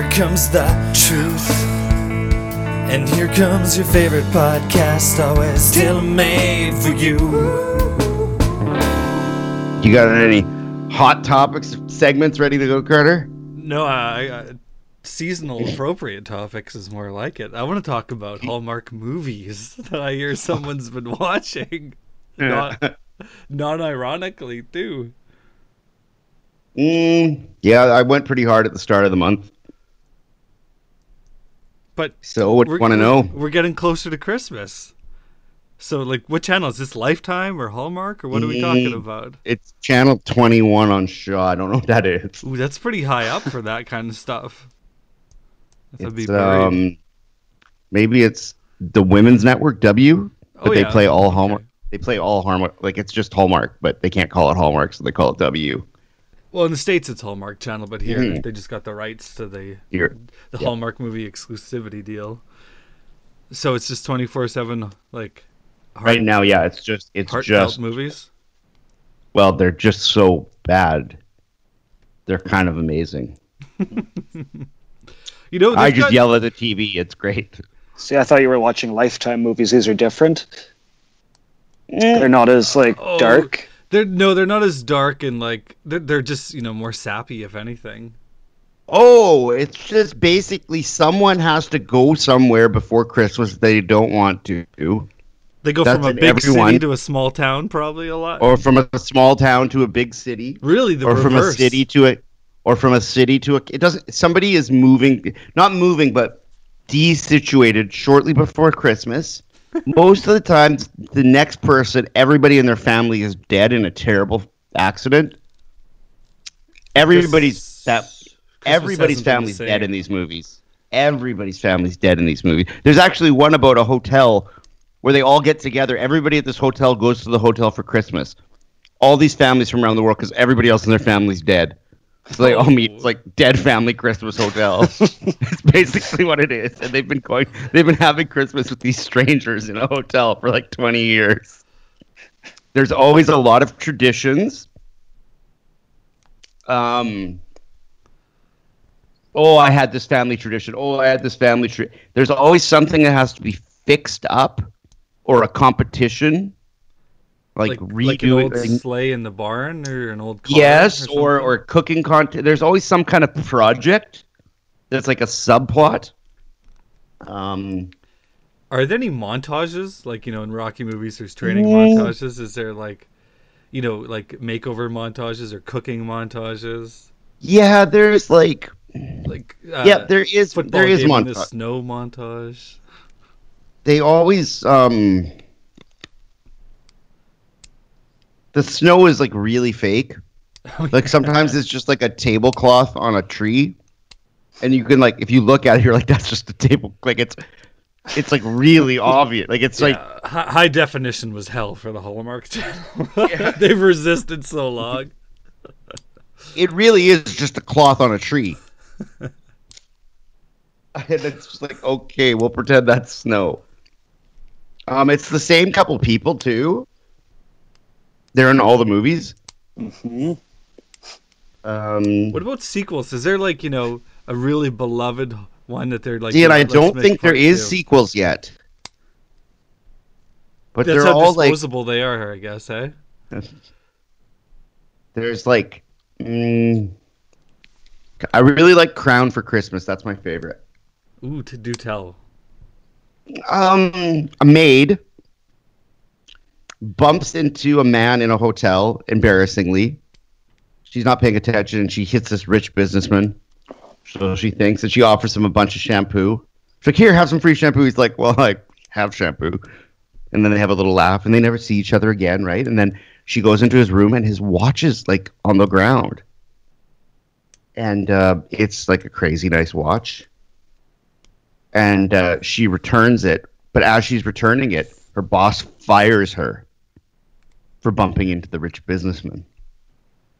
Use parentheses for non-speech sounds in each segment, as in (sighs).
wisdom. And here comes the truth. And here comes your favorite podcast, always tailor made for you. You got any hot topics segments ready to go, Carter? No, I, I seasonal (laughs) appropriate topics is more like it. I want to talk about Hallmark movies (laughs) that I hear someone's been (laughs) watching. Not, non-ironically too. Mm, yeah, I went pretty hard at the start of the month. But So, what you we're- want to know? We're getting closer to Christmas. So, like, what channel is this? Lifetime or Hallmark or what are we talking about? It's channel 21 on Shaw. I don't know what that is. Ooh, that's pretty high up for that kind of stuff. That'd It's, um, maybe it's the Women's Network W, but Oh, they yeah. play all Okay. Hallmark. They play all Hallmark. Like it's just Hallmark, but they can't call it Hallmark, so they call it W. Well, in the states it's Hallmark Channel, but here Mhm. they just got the rights to the Here, the Yeah. Hallmark movie exclusivity deal. So it's just twenty four seven like heart, right now, yeah, it's just it's heartfelt just movies. well, they're just so bad. They're kind of amazing. (laughs) You know, I just got- yell at the TV. It's great. See, I thought you were watching Lifetime movies. These are different. They're not as like Oh. dark. They're no, they're not as dark and like they're they're just you know more sappy if anything. Oh, it's just basically someone has to go somewhere before Christmas they don't want to, They go That's from a big city to a small town, probably a lot. or from a small town to a big city, really, the or from a city to a, or from a city to a. It doesn't. Somebody is moving, not moving, but desituated shortly before Christmas. Most of the time, the next person, everybody in their family is dead in a terrible accident. Everybody's that everybody's hasn't been the family's dead in these movies. Everybody's family's dead in these movies. There's actually one about a hotel where they all get together. Everybody at this hotel goes to the hotel for Christmas. All these families from around the world because everybody else in their family's dead. So they all meet. It's like dead family Christmas hotel. (laughs) it's basically what it is. And they've been going. They've been having Christmas with these strangers in a hotel for like 20 years. There's always a lot of traditions. Um. Oh, I had this family tradition. Oh, I had this family tradition. There's always something that has to be fixed up, or a competition, like, like, redo like an old sleigh in the barn or an old car Yes, or, or or cooking content. There's always some kind of project that's like a subplot. Um, Are there any montages like you know in Rocky movies? There's training Mm. montages. Is there like, you know, like makeover montages or cooking montages? yeah, there's like Like uh, yeah, there is there is montage. snow montage. They always um, the snow is like really fake. (laughs) Like sometimes it's just like a tablecloth on a tree, and you can like if you look at it, you're like that's just a table. Like it's it's like really (laughs) obvious. Like it's like Yeah, hi- high definition was hell for the Hallmark channel. (laughs) They've resisted so long. it really is just a cloth on a tree. and it's just like, okay, we'll pretend that's snow. Um, it's the same couple people too. They're in all the movies. hmm Um, What about sequels? Is there like you know a really beloved one that they're like? see, and I don't think there is part sequels yet. But That's they're how all like, disposable they are, I guess, eh? (laughs) there's like, mm, I really like Crown for Christmas. That's my favorite. Ooh, to do tell. um, a maid bumps into a man in a hotel embarrassingly. She's not paying attention and she hits this rich businessman. So she thinks and she offers him a bunch of shampoo. She's like, Here, have some free shampoo. He's like, Well, I have shampoo. And then they have a little laugh and they never see each other again, right? And then she goes into his room and his watch is like on the ground. And uh, it's like a crazy nice watch and uh, she returns it. But as she's returning it, her boss fires her for bumping into the rich businessman.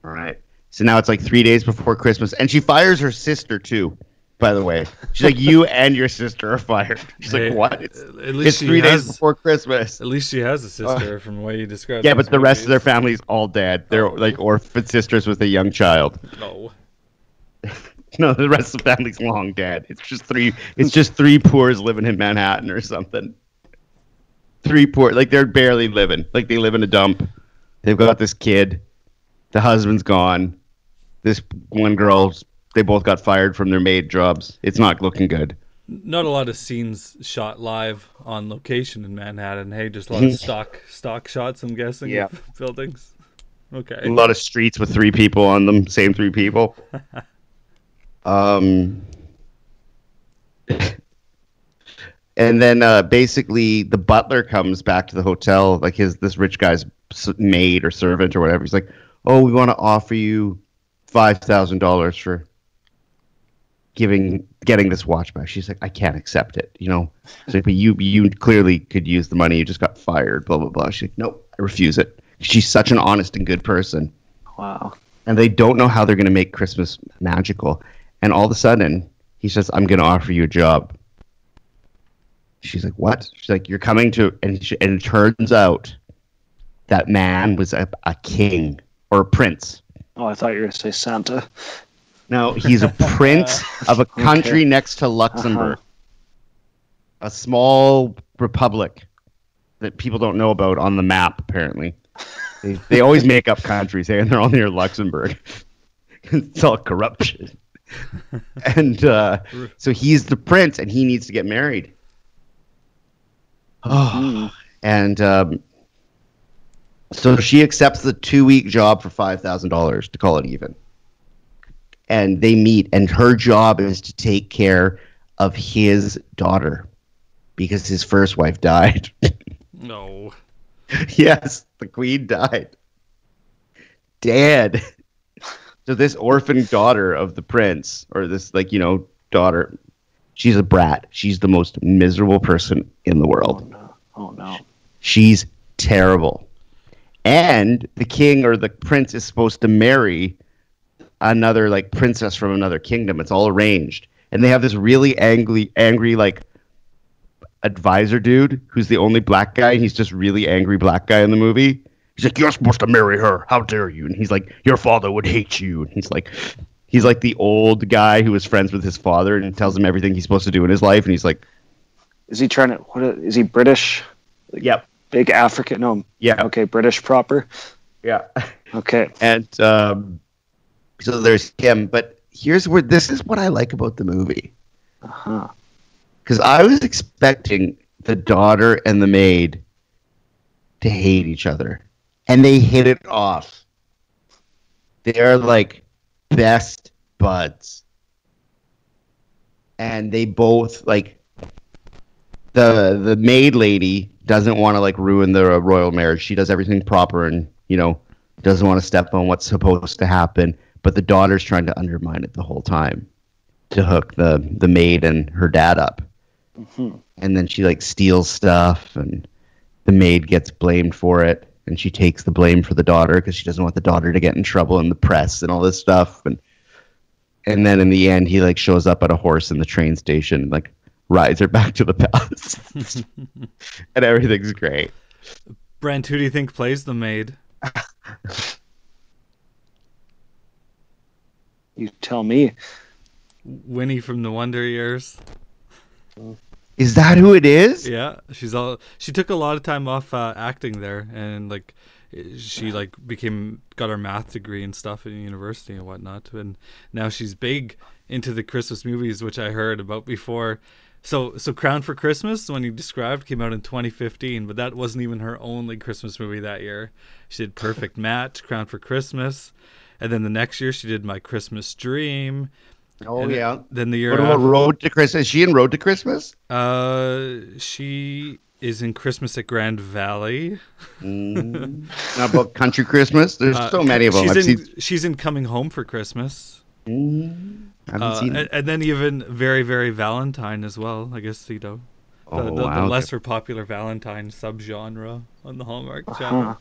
All right. So now it's like three days before Christmas, and she fires her sister too. By the way, she's like, "You (laughs) and your sister are fired." She's Hey, like, "What? It's, At least it's three has, days before Christmas." At least she has a uh, sister, from the way you described. Yeah, but the rest of their movies. family's all dead. They're Oh. like orphan sisters with a young child. No. (laughs) No, the rest of the family's long dead. It's just three. It's just three poors living in Manhattan or something. Three poor, like they're barely living. Like they live in a dump. They've got this kid. The husband's gone. This one girl. They both got fired from their maid jobs. It's not looking good. Not a lot of scenes shot live on location in Manhattan. Hey, just a lot of stock stock shots. I'm guessing. Yeah. (laughs) buildings. Okay. a lot of streets with three people on them, same three people. (laughs) um, and then uh, basically the butler comes back to the hotel, like his this rich guy's maid or servant or whatever. He's like, "Oh, we want to offer you five thousand dollars for giving getting this watch back." She's like, "I can't accept it," you know. She's like, "But you you clearly could use the money. You just got fired." Blah blah blah. She's like, "Nope, I refuse it." She's such an honest and good person Wow. and they don't know how they're going to make Christmas magical. And all of a sudden, he says, "I'm going to offer you a job." She's like, "What?" She's like, "You're coming to," and she, and it turns out that man was a, a king or a prince. Oh, I thought you were going to say Santa. No, he's a (laughs) prince of a country Okay. next to Luxembourg, Uh-huh. a small republic that people don't know about on the map. Apparently, they, they always make up countries, hey, and (laughs) they're all near Luxembourg. (laughs) it's all corruption. and uh, so he's the prince, and he needs to get married. Oh, and um, so she accepts the two-week job for five thousand dollars to call it even. And they meet and her job is to take care of his daughter because his first wife died. (laughs) No. yes the queen died. Dead. (laughs) So this orphan daughter of the prince or this like you know daughter she's a brat. She's the most miserable person in the Oh world no. Oh no. she's terrible. And the king or the prince is supposed to marry another like princess from another kingdom. It's all arranged. And they have this really angry angry like advisor dude who's the only black guy and he's just really angry black guy in the movie. He's like you're supposed to marry her. How dare you? And he's like your father would hate you. And he's like he's like the old guy who was friends with his father and tells him everything he's supposed to do in his life and he's like Is he trying to? What is he British? yep Big African? No. yeah Okay, British proper. yeah (laughs) Okay. and um, so there's him. But here's where this is what I like about the movie Uh-huh. because I was expecting the daughter and the maid to hate each other, and they hit it off. They're like best buds, and they both like the the maid lady doesn't want to like ruin the royal marriage. She does everything proper and you know doesn't want to step on what's supposed to happen. But the daughter's trying to undermine it the whole time to hook the the maid and her dad up. Mm-hmm. And then she like steals stuff, and the maid gets blamed for it, and she takes the blame for the daughter because she doesn't want the daughter to get in trouble in the press and all this stuff. And and then in the end, he like shows up at a horse in the train station, and, like rides her back to the palace, (laughs) and everything's great. Brent, who do you think plays the maid? (laughs) You tell me. Winnie from the Wonder Years. Oh. Is that who it is? Yeah, she's all. She took a lot of time off uh, acting there, and like, she like became got her math degree and stuff in university and whatnot, and now she's big into the Christmas movies, which I heard about before. So, so Crown for Christmas, when you described, came out in 2015, but that wasn't even her only Christmas movie that year. She did Perfect (laughs) Match, Crown for Christmas, and then the next year she did My Christmas Dream. Oh and yeah. Then the year What about after- Road to Christmas? Is she in Road to Christmas? uh, she is in Christmas at Grand Valley. Mm. (laughs) Not about Country Christmas. There's Uh, so many of them. She's I've in, seen. she's in Coming Home for Christmas. Mm, I haven't Uh, seen and, and then even Very Very Valentine as well. I guess you know the, Oh, the, wow. the lesser popular Valentine subgenre on the Hallmark channel. Uh-huh.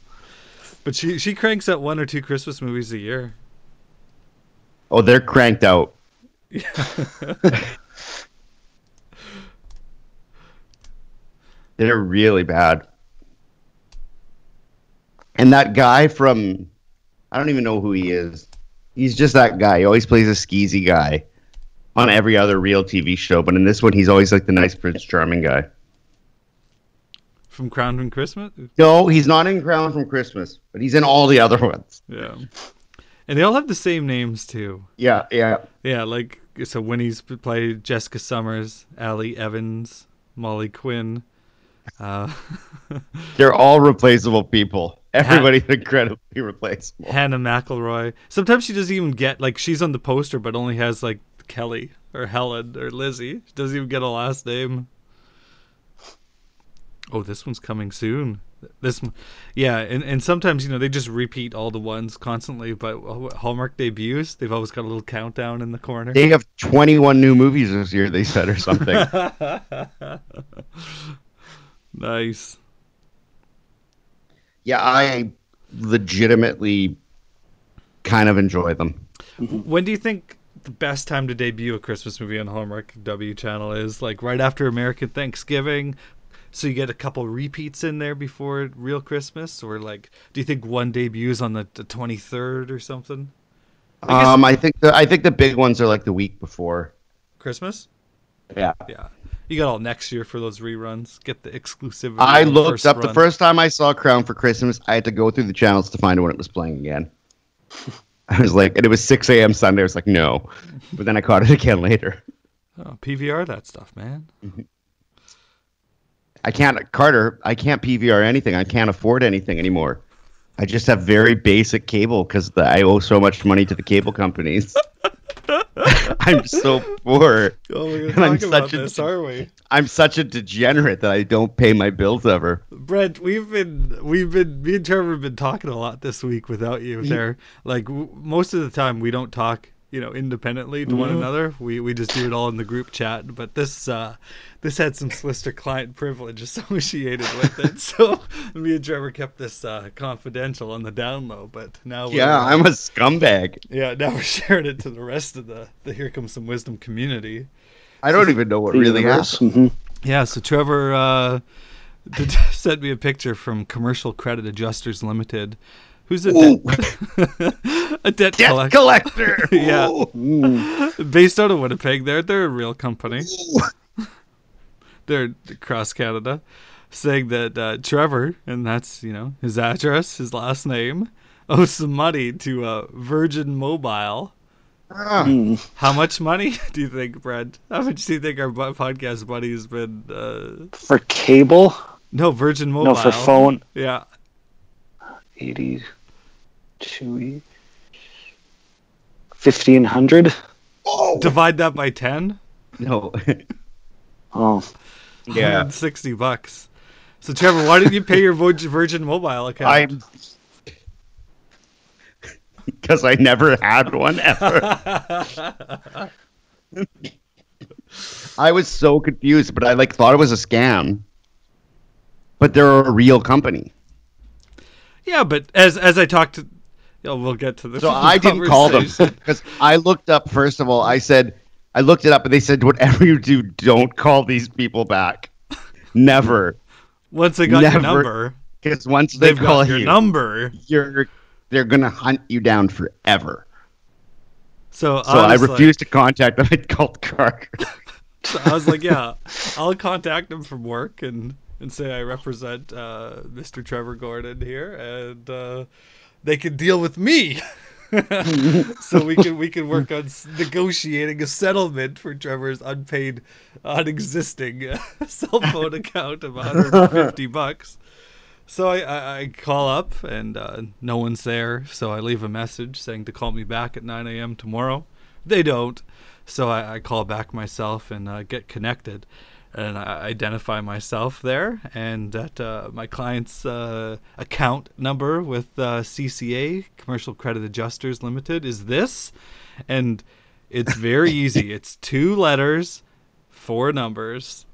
But she she cranks out one or two Christmas movies a year. Oh, they're cranked out. (laughs) They're really bad. And that guy from, I don't even know who he is. He's just that guy. He always plays a skeezy guy. on every other real TV show, but in this one, he's always like the nice Prince Charming guy. From Crown from Christmas. No, he's not in Crown from Christmas, but he's in all the other ones. Yeah. And they all have the same names too. Yeah, yeah. Yeah, like so Winnie's played Jessica Summers, Allie Evans, Molly Quinn. Uh, (laughs) They're all replaceable people. Everybody's incredibly replaceable. Hannah McElroy. Sometimes she doesn't even get like she's on the poster, but only has like Kelly or Helen or Lizzie. She doesn't even get a last name. Oh, this one's coming soon. This, yeah, and, and sometimes you know they just repeat all the ones constantly. But Hallmark debuts, they've always got a little countdown in the corner. They have 21 new movies this year, they said, or something. (laughs) nice. yeah, I legitimately kind of enjoy them. When do you think the best time to debut a Christmas movie on Hallmark W channel is? Like right after American Thanksgiving, so you get a couple repeats in there before real Christmas, or like, do you think one debuts on the twenty third or something? I guess- um, I think the I think the big ones are like the week before. Christmas? Yeah. Yeah. You got all next year for those reruns. Get the exclusivity. I the looked up the first time I saw Crown for Christmas. I had to go through the channels to find when it was playing again. (laughs) I was like, and it was 6 a.m. Sunday. I was like, no, but then I caught it (laughs) again later. Oh, PVR that stuff, man. I can't, Carter. I can't PVR anything. I can't afford anything anymore. I just have very basic cable because I owe so much money to the cable companies. (laughs) I'm so poor. Oh, And I'm such a- this, are we? I'm such a degenerate that I don't pay my bills ever. Brent, we've been we've been me and Trevor have been talking a lot this week without you there. Like w- most of the time we don't talk, you know, independently to one another. We we just do it all in the group chat. But this uh this had some Solicitor client privilege associated with it. (laughs) So me and Trevor kept this uh, confidential on the down low. But now Yeah, I'm a scumbag. yeah now we're sharing it to the rest of the the Here Comes Some Wisdom community. I don't even know what really happened. Mhm. Yeah, so Trevor uh, did, (laughs) sent me a picture from Commercial Credit Adjusters Limited, who's a debt, (laughs) a debt Debt collector collector. (laughs) Yeah. Ooh. Based out of Winnipeg. They're they're a real company. (laughs) They're across Canada, saying that uh, Trevor, and that's you know his address, his last name, owes some money to uh, Virgin Mobile. Ah. Mm. How much money do you think, Brent? How much do you think our podcast buddy has been? Uh... For cable? No, Virgin Mobile. No, for phone. Yeah. 82. 1500? Divide that by 10. No. (laughs) Oh. yeah. 160 bucks. So Trevor, why didn't you pay your Virgin Mobile account? I'm because I never had one ever. (laughs) I was so confused, but I like thought it was a scam. But they're a real company. yeah, but as as I talked to, yeah, we'll get to this. So (laughs) I didn't call them because I looked up. First of all, I said I looked it up, and they said, "Whatever you do, don't call these people back. Never, Once they got your Never number, because once they they've call got your you, number. you're they're gonna hunt you down forever." So, So I, like- refused to contact them. (laughs) I called Carter. so I was like, yeah, I'll contact them from work and and say I represent uh, Mr. Trevor Gordon here, and uh, they can deal with me. (laughs) so we can we can work on negotiating a settlement for Trevor's unpaid, unexisting (laughs) cell phone account of 150 (laughs) bucks. So I, I, I call up and uh, no one's there. So I leave a message saying to call me back at 9 a.m. tomorrow. They don't. So I, I call back myself and uh, get connected. And I identify myself there and that uh, my client's uh, account number with uh, CCA, Commercial Credit Adjusters Limited, is this. And it's very (laughs) easy. It's two letters, four numbers.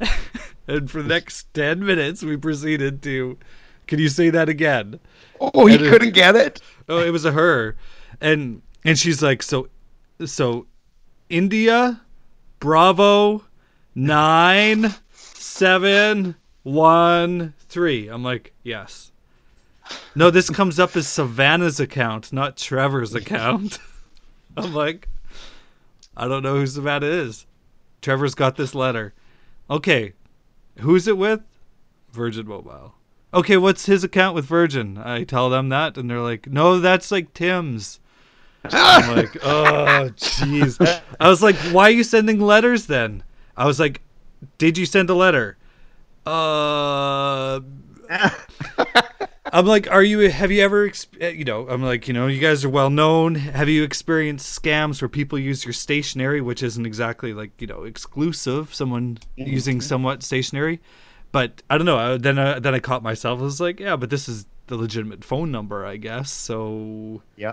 (laughs) and for the next 10 minutes, we proceeded to. Can you say that again? Oh, he And it- couldn't get it. Oh, it was a her, and and she's like, so, so, India, Bravo, nine, seven, one, three. I'm like, yes. No, this comes up as Savannah's account, not Trevor's account. (laughs) I'm like, I don't know who Savannah is. Trevor's got this letter. Okay, who's it with? Virgin Mobile. Okay, what's his account with Virgin? I tell them that, and they're like, no, that's like Tim's. I'm (laughs) like, oh, jeez. I was like, why are you sending letters then? I was like, did you send a letter? Uh, (laughs) I'm like, are you? Have you ever, uh, you know? I'm like, you know, you guys are well known. Have you experienced scams where people use your stationery, which isn't exactly like you know exclusive? Someone using somewhat stationery, but I don't know. I, then I, then I caught myself. I was like, yeah, but this is the legitimate phone number, I guess. So Yeah.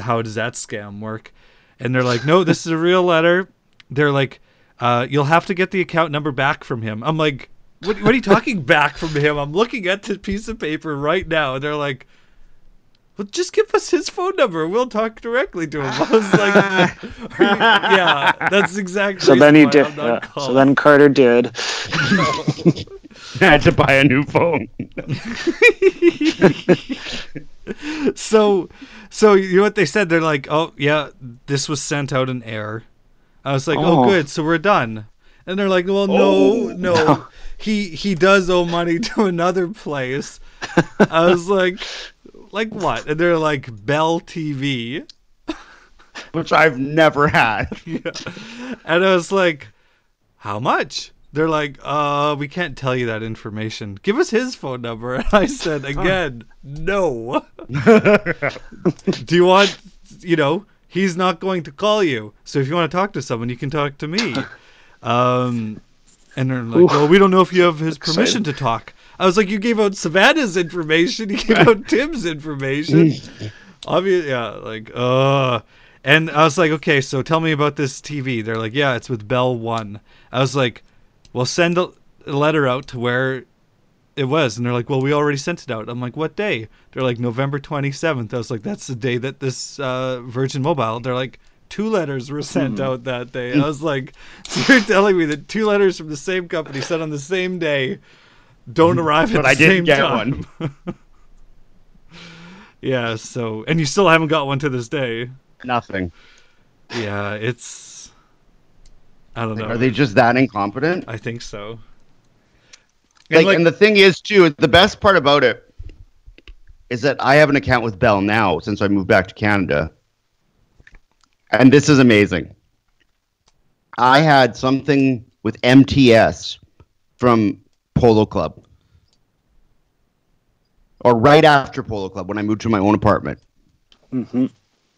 how does that scam work? And they're like, no, this is a real letter. They're like, uh, you'll have to get the account number back from him. I'm like, what, what are you talking (laughs) back from him? I'm looking at the piece of paper right now. And they're like, well, just give us his phone number. We'll talk directly to him. I was like, (laughs) you- yeah, that's exactly. So then he did. I'm yeah. So then Carter did. (laughs) Had to buy a new phone. so so you know what they said they're like oh yeah this was sent out in error i was like oh, Oh. good so we're done. And they're like well no Oh. (laughs) no. He he does owe money to another place. I was like like what? And they're like bell tv which I've never had. (laughs) yeah. and i was like how much? They're like uh we can't tell you that information. Give us his phone number. (laughs) And i said again no. Do you want you know he's not going to call you. So if you want to talk to someone you can talk to me. (laughs) Um and they're like Oof. well we don't know if you have his permission to talk. I was like you gave out savannah's information. You gave out (laughs) tim's information. Obviously yeah like uh and i was like okay so tell me about this tv they're like yeah it's with bell one. I was like well send a letter out to where it was and they're like well we already sent it out. I'm like what day? They're like november 27th i was like that's the day that this uh, virgin mobile they're like two letters were sent out that day. I was like so (laughs) you're telling me that two letters from the same company sent on the same day don't arrive at But the I didn't same get time. (laughs) yeah so and you still haven't got one to this day. Nothing. yeah it's i don't know. Are they just that incompetent? i think so Like, like- and the thing is, too, the best part about it is that I have an account with Bell now since I moved back to Canada. And this is amazing. I had something with MTS from Polo Club. Or right after Polo Club when I moved to my own apartment hmm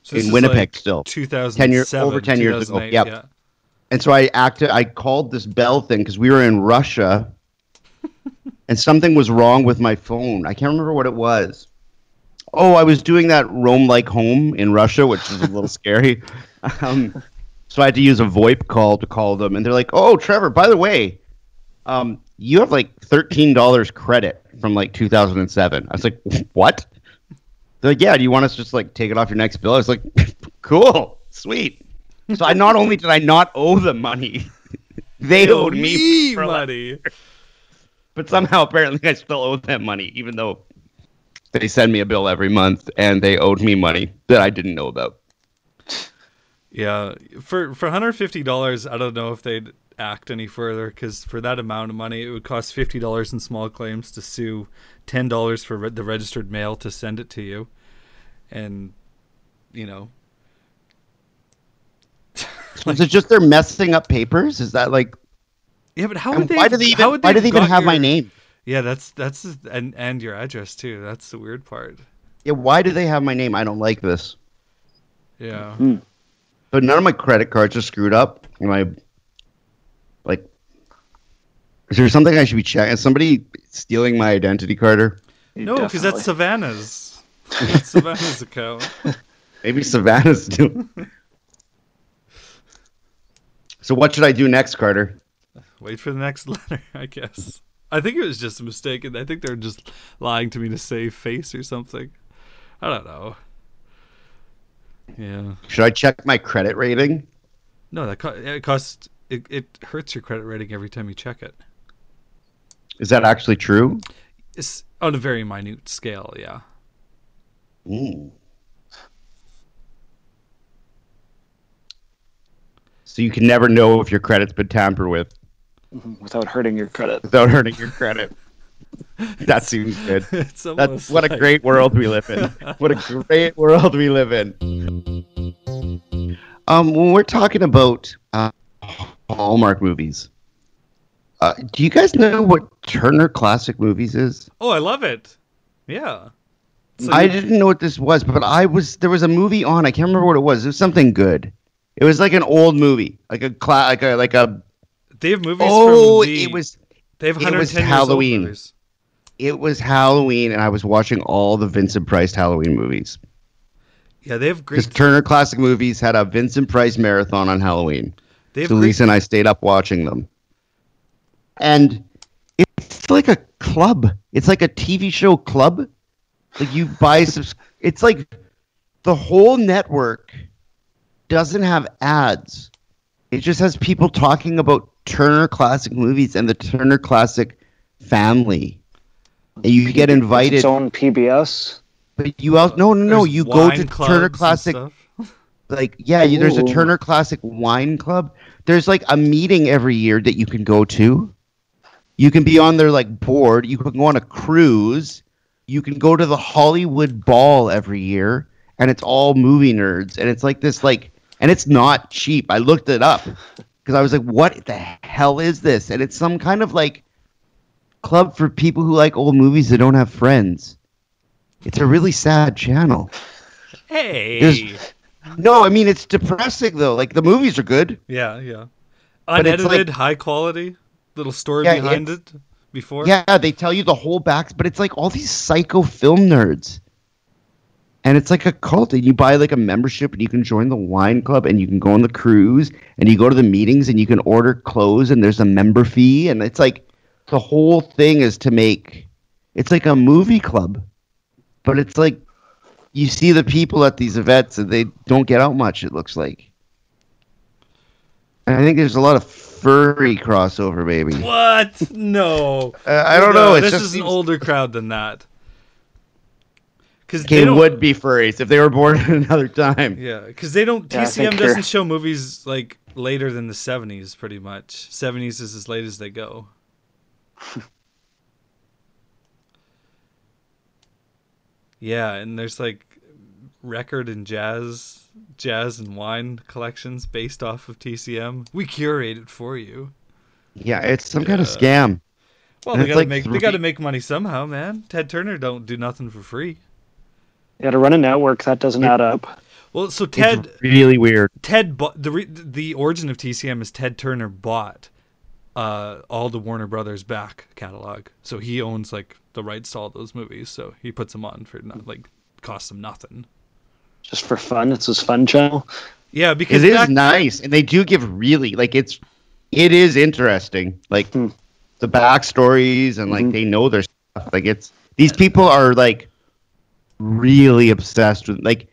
So in Winnipeg like still. 2007 10 year- over 10 years ago, yep. yeah And so I acted. I called this Bell thing because we were in Russia, (laughs) and something was wrong with my phone. I can't remember what it was. Oh, I was doing that roam like home in Russia, which is a little (laughs) scary. Um, so I had to use a VoIP call to call them, and they're like, "Oh, Trevor, by the way, um, you have like thirteen dollars credit from like 2007." I was like, "What?" They're like, "Yeah, do you want us to just like take it off your next bill?" I was like, (laughs) "Cool, sweet." So I not only did I not owe them money, they owed me, for, like- money but somehow apparently I still owe them money, even though they send me a bill every month and they owed me money that I didn't know about. Yeah, for for hundred fifty dollars, I don't know if they'd act any further because for that amount of money, it would cost fifty dollars in small claims to sue, ten dollars for re- the registered mail to send it to you, and you know, Is it just they're messing up papers? Is that like? Yeah. But how and would they? why do they even? would Why do they even got have my name? Yeah, that's that's and and your address too. That's the weird part. Yeah, why do they have my name? I don't like this. Yeah. Hmm. But none of my credit cards are screwed up. Am I like? Is there something I should be checking? Is somebody stealing my identity card? No, because that's Savannah's. (laughs) That's Savannah's account. maybe Savannah's (laughs) doing. (laughs) so what should I do next, Carter? Wait for the next (laughs) letter, I guess. I think it was just a mistake, and I think they're just lying to me to save face or something. I don't know. Yeah. Should I check my credit rating? No, that co- it costs. It, it hurts your credit rating every time you check it. Is that actually true? It's on a very minute scale, yeah. Ooh. so you can never know if your credit's been tampered with (laughs) without hurting your credit. without hurting your credit. (laughs) that seems good. It's That's almost what a great world we live in. (laughs) What a great world we live in. Um, when we're talking about uh, Hallmark movies, uh, do you guys know what Turner Classic Movies is? Oh, I love it. Yeah. So I you- didn't know what this was, but I was there was a movie on. I can't remember what it was. It was something good. It was like an old movie, like a cla- like a like a. They have movies Oh, from the. it was They have it was 110 Halloween. it was Halloween, and I was watching all the Vincent Price Halloween movies. Yeah, they have great. Because. Turner Classic Movies had a Vincent Price marathon on Halloween. They have So Lisa and I stayed up watching them. And it's like a club. It's like a TV show club. Like you buy subs- it's like the whole network doesn't have ads. It just has people talking about Turner Classic Movies and the Turner Classic family. And you get invited, its own PBS. but you also no no no. There's You go to Turner Classic like yeah you, there's a turner classic wine club. There's like a meeting every year that you can go to. You can be on their like board. You can go on a cruise. You can go to the hollywood ball every year and it's all movie nerds and it's like this like and it's not cheap. I looked it up because i was like what the hell is this and it's some kind of like club for people who like old movies that don't have friends it's a really sad channel Hey. There's- no, I mean it's depressing though. Like the movies are good. Yeah, yeah. Unedited, like- high quality, little story Yeah, behind it before. Yeah, they tell you the whole back, but it's like all these psycho film nerds. And it's like a cult, and you buy like a membership, and you can join the wine club, and you can go on the cruise, and you go to the meetings, and you can order clothes, and there's a member fee, and it's like the whole thing is to make it's like a movie club, but it's like you see the people at these events, and they don't get out much. It looks like. And I think there's a lot of furry crossover, baby. What? No. Uh, I don't No, know. It's this just is an older crowd than that. Because they King would be furries if they were born at (laughs) another time. Yeah, because they don't. Yeah, TCM doesn't you're- show movies like later than the '70s, pretty much. '70s is as late as they go. (laughs) yeah, and there's like record and jazz, jazz and wine collections based off of TCM. We curate it for you. Yeah, it's some kind of scam. Well, And they gotta like make they gotta make money somehow, man. Ted Turner don't do nothing for free. Yeah, to run a network that doesn't add up. Well, so It's Ted really weird. Ted bought the re- the origin of TCM is Ted Turner bought uh, all the Warner Brothers back catalog, so he owns like the rights to all those movies. So he puts them on for not like costs him nothing. Just for fun. It's his fun channel. Yeah, because It is back- nice, and they do give really like it's. It is interesting, like Hmm. the backstories, and like Mhm. they know their stuff. Like it's these people are like really obsessed with like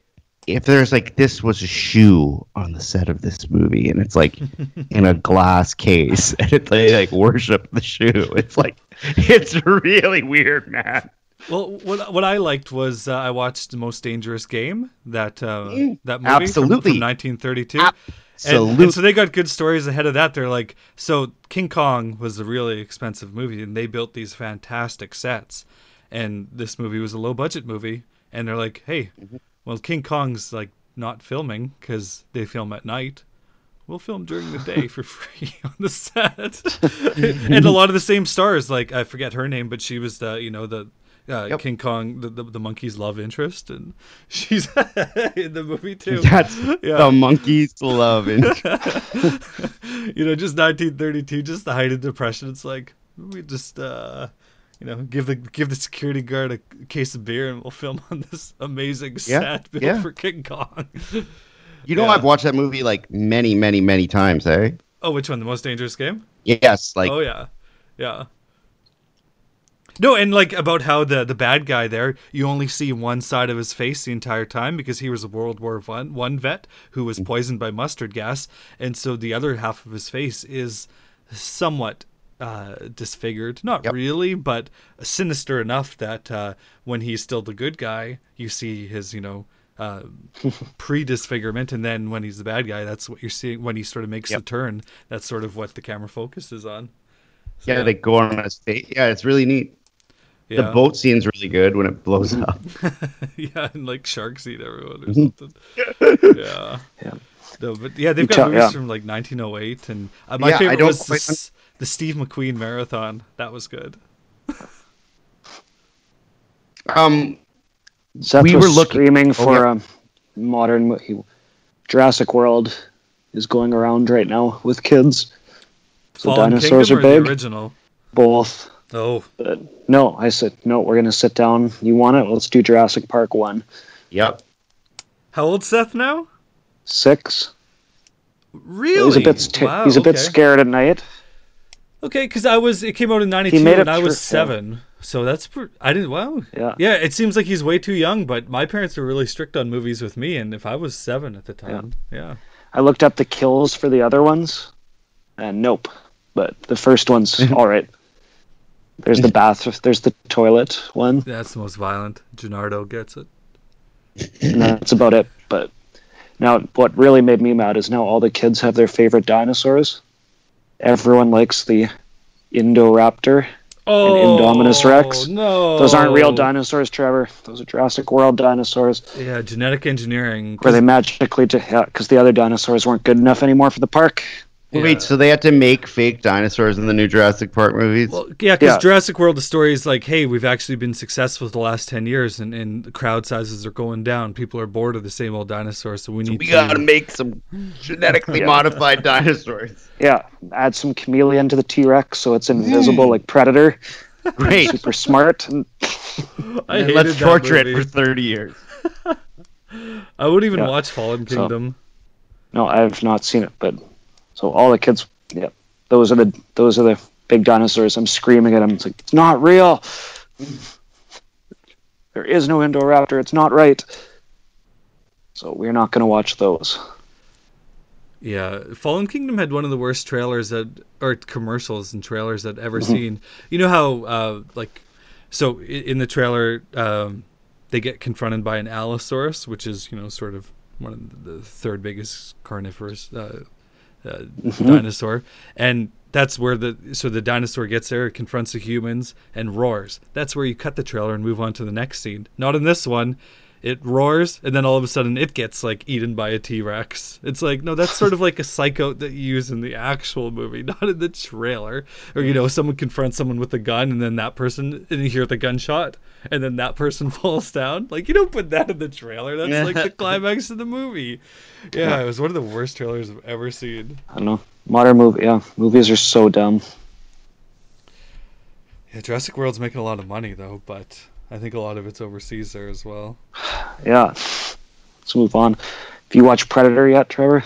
if there's like this was a shoe on the set of this movie, and it's like (laughs) in a glass case, (laughs) and it, they like worship the shoe. It's like it's really weird, man. Well, what what I liked was uh, I watched the Most Dangerous Game that uh, Mm, that movie absolutely. from, 1932. And, Absolutely. and so they got good stories ahead of that. They're like, so King Kong was a really expensive movie, and they built these fantastic sets. And this movie was a low budget movie, and they're like, hey, Mm-hmm. well, King Kong's like not filming because they film at night. We'll film during the day for (laughs) free (laughs) on the set, (laughs) and a lot of the same stars. Like I forget her name, but she was the you know the uh, Yep. King Kong, the, the the monkey's love interest, and she's in the movie too. That's Yeah. the monkeys love it. you know, just 1932, just the height of depression. It's like we just, uh, you know, give the give the security guard a case of beer and we'll film on this amazing Yeah, set built yeah. for King Kong. (laughs) You know, Yeah. I've watched that movie like many, many, many times, eh? oh, which one? The most dangerous game? Yes, like oh yeah, yeah. No, and like about how the the bad guy there, you only see one side of his face the entire time because he was a World War One one vet who was poisoned by mustard gas, and so the other half of his face is somewhat uh, disfigured. Not Yep. really, but sinister enough that uh, when he's still the good guy, you see his you know uh, (laughs) pre-disfigurement, and then when he's the bad guy, that's what you're seeing. When he sort of makes Yep. the turn, that's sort of what the camera focuses on. So, Yeah, they go on his face. Yeah, it's really neat. The boat scene's really good when it blows up. (laughs) yeah, and like sharks eat everyone or Mhm. something. yeah. Yeah. No, but yeah, they've got tell- movies yeah. from like 1908, and uh, my Yeah, favorite was quite this, the Steve McQueen marathon. That was good. (laughs) Um, Seth We was were looking- screaming Oh, for yeah. a modern mo- he, Jurassic World is going around right now with kids. So Fallen dinosaurs Kingdom are or big. the original. Both. Oh, But no, I said no. We're gonna sit down. You want it? Let's do Jurassic Park one. yep. how old Seth now? Six. Really? He's a bit. sta- wow, he's a bit scared at night. Okay, because I was it came out in '92 and I was through- yeah. seven, so that's pr- I didn't. Wow. Yeah. Yeah, it seems like he's way too young, but my parents were really strict on movies with me, and if I was seven at the time, yeah. I looked up the kills for the other ones, and nope. But the first one's (laughs) all right. There's the (laughs) bath. There's the toilet one. that's the most violent. Gennaro gets it. and that's about it. But now, what really made me mad is now all the kids have their favorite dinosaurs. Everyone likes the Indoraptor. Oh, Indominus Rex. No, Those aren't real dinosaurs, Trevor. Those are Jurassic World dinosaurs, Yeah, genetic engineering. where they magically, to help? because the other dinosaurs weren't good enough anymore for the park. Yeah. Wait, so they had to make fake dinosaurs in the new Jurassic Park movies? Well, yeah, because Yeah. Jurassic World, the story is like, hey, we've actually been successful the last ten years, and, and the crowd sizes are going down. People are bored of the same old dinosaurs, so we need we to. gotta make some genetically (laughs) Yeah. modified dinosaurs. Yeah, add some chameleon to the T Rex so it's invisible hmm. like Predator. (laughs) Great. Super smart. (laughs) And I And hated let's that torture movie. it for 30 years. I wouldn't even Yeah. watch Fallen So- Kingdom. No, I've not seen it, but so all the kids, yeah, those are the those are the big dinosaurs. I'm screaming at them. It's like it's not real. There is no Indoraptor. It's not right. So we're not going to watch those. Yeah, Fallen Kingdom had one of the worst trailers that, or commercials and trailers I'd ever Mm-hmm. seen. You know how, uh, like, so in the trailer, um, they get confronted by an Allosaurus, which is, you know, sort of one of the third biggest carnivorous uh, uh, Mm-hmm. dinosaur, and that's where the so the dinosaur gets there, it confronts the humans and roars. That's where you cut the trailer and move on to the next scene. Not in this one. It roars and then all of a sudden it gets like eaten by a T-Rex. It's like no, that's sort of like a psycho that you use in the actual movie, (laughs) not in the trailer. Or you know, mm. someone confronts someone with a gun and then that person and you hear the gunshot and then that person (laughs) falls down. Like you don't put that in the trailer. That's like the (laughs) climax of the movie. Yeah, it was one of the worst trailers I've ever seen. I don't know. Modern movie, yeah, movies are so dumb. Yeah, Jurassic World's making a lot of money though, but I think a lot of it's overseas there as well. (sighs) Yeah. Let's move on. Have you watched Predator yet, Trevor?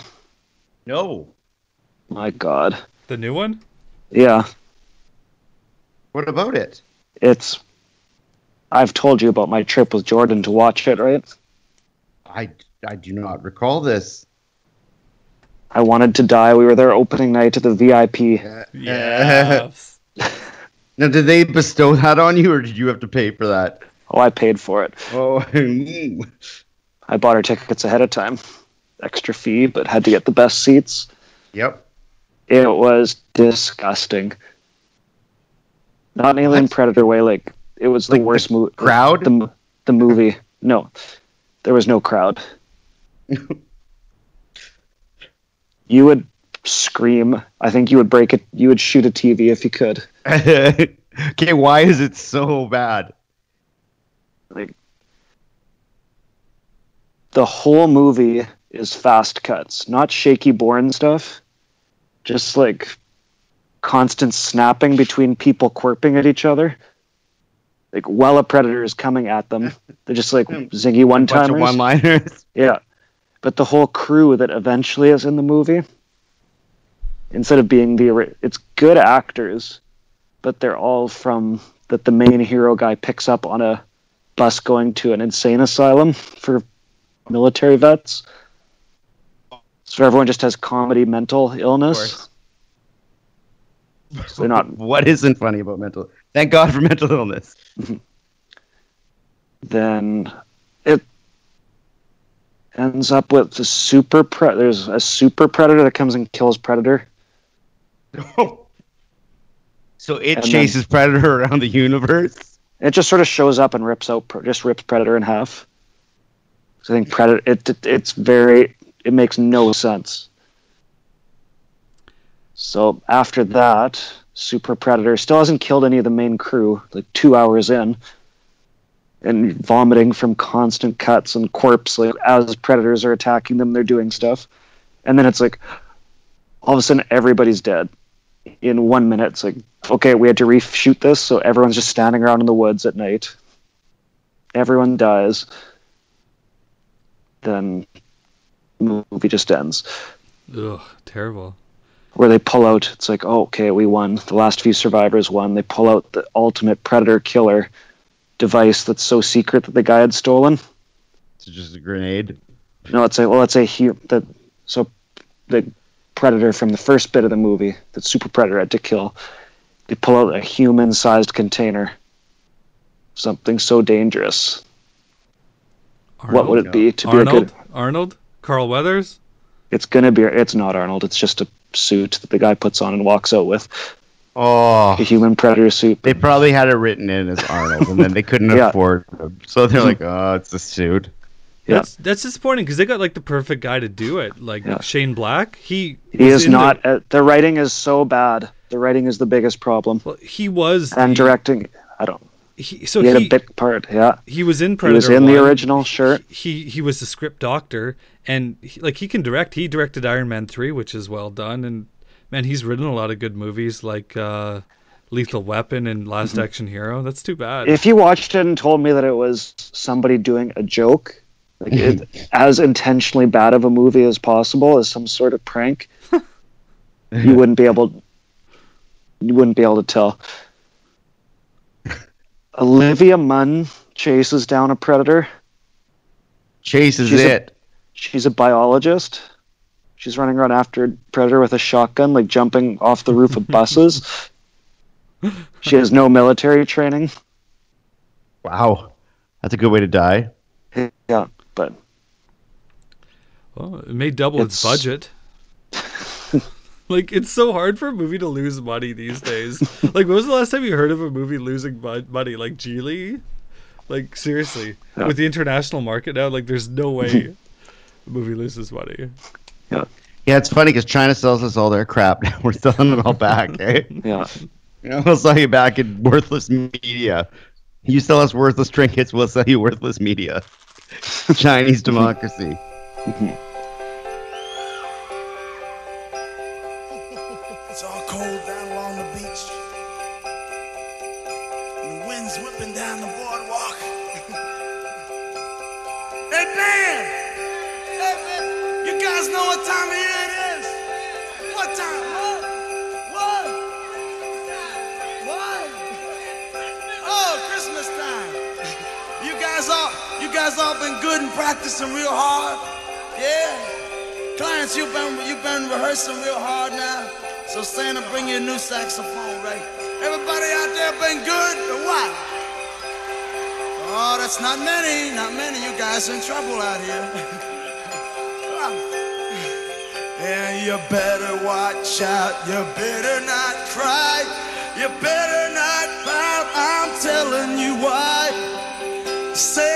No. My God. The new one? Yeah, What about it? it's. I've told you about my trip with Jordan to watch it, right? I, I do not recall this. I wanted to die. We were there opening night at the VIP. Yes. (laughs) Now, did they bestow that on you, or did you have to pay for that? Oh, I paid for it. Oh. (laughs) I bought our tickets ahead of time. Extra fee, but had to get the best seats. yep. It was disgusting. Not an Alien What? Predator way, like it was the Like the worst movie. crowd? The, the movie. No, there was no crowd. (laughs) you would scream. I think you would break it. You would shoot a TV if you could. (laughs) okay, why is it so bad? Like the whole movie is fast cuts, not shaky Bourne stuff. Just like constant snapping between people quirping at each other. Like while a predator is coming at them, they're just like (laughs) zingy one timers. one-liners. (laughs) Yeah. But the whole crew that eventually is in the movie, instead of being the it's good actors, but they're all from that the main hero guy picks up on a bus going to an insane asylum for military vets. So everyone just has comedy mental illness. So they're not (laughs) What isn't funny about mental? Thank God for (laughs) mental illness. (laughs) then it ends up with the super pre- there's a super predator that comes and kills predator oh, so it And chases Predator (laughs) around the universe. it just sort of shows up and rips out just rips predator in half. So i think predator it, it it's very it makes no sense. So after that super predator still hasn't killed any of the main crew like two hours in. And vomiting from constant cuts and corpse like as predators are attacking them they're doing stuff. And then it's like all of a sudden everybody's dead in one minute. It's like okay we had to reshoot this so everyone's just standing around in the woods at night. Everyone dies. Then the movie just ends. Ugh, terrible. where they pull out it's like oh okay we won. The last few survivors won. They pull out the ultimate predator killer device that's so secret that the guy had stolen. It's just a grenade. no it's a well it's a hu- that so the predator from the first bit of the movie that super predator had to kill they pull out a human sized container something so dangerous what would it be to be a Arnold? good Arnold? Carl Weathers? it's gonna be it's not arnold it's just a suit that the guy puts on and walks out with Oh, a human predator suit they probably had it written in as Arnold, and then they couldn't (laughs) Yeah. afford him. So they're (laughs) like, oh, it's a suit. Yeah. That's that's disappointing because they got like the perfect guy to do it. Like Yeah. Shane Black. He He is in the- not. uh, the writing is so bad. The writing is the biggest problem. well, he was And the- directing, I don't. He, so he he had a big part. Yeah, he was in Predator. he was in the original. Sure. He he was the script doctor, and he, like he can direct. He directed Iron Man three, which is well done. And man, he's written a lot of good movies like uh, Lethal Weapon and Last Action Hero. That's too bad. Mm-hmm. If you watched it and told me that it was somebody doing a joke, like it, (laughs) as intentionally bad of a movie as possible, as some sort of prank, (laughs) you wouldn't be able. You wouldn't be able to tell. (laughs) Olivia Munn chases down a predator. Chases She's a- it. She's a biologist. She's running around after a predator with a shotgun, like jumping off the roof of buses. she has no military training. wow, that's a good way to die. Yeah, but well, it may double its, It's- budget. (laughs) like it's so hard for a movie to lose money these days. like when was the last time you heard of a movie losing mon- money? Like Gigli? Like seriously, Yeah. with the international market now, like there's no way (laughs) a movie loses money. Yeah, Yeah, it's funny because China sells us all their crap. (laughs) Now we're selling it all back. Eh? yeah, You know, we'll sell you back in worthless media. You sell us worthless trinkets, we'll sell you worthless media. (laughs) Chinese democracy. (laughs) So Santa, bring you a new saxophone, right? Everybody out there been good or what? Oh, that's not many, not many. You guys in trouble out here. (laughs) and you better watch out. You better not cry. You better not pout. I'm telling you why. Santa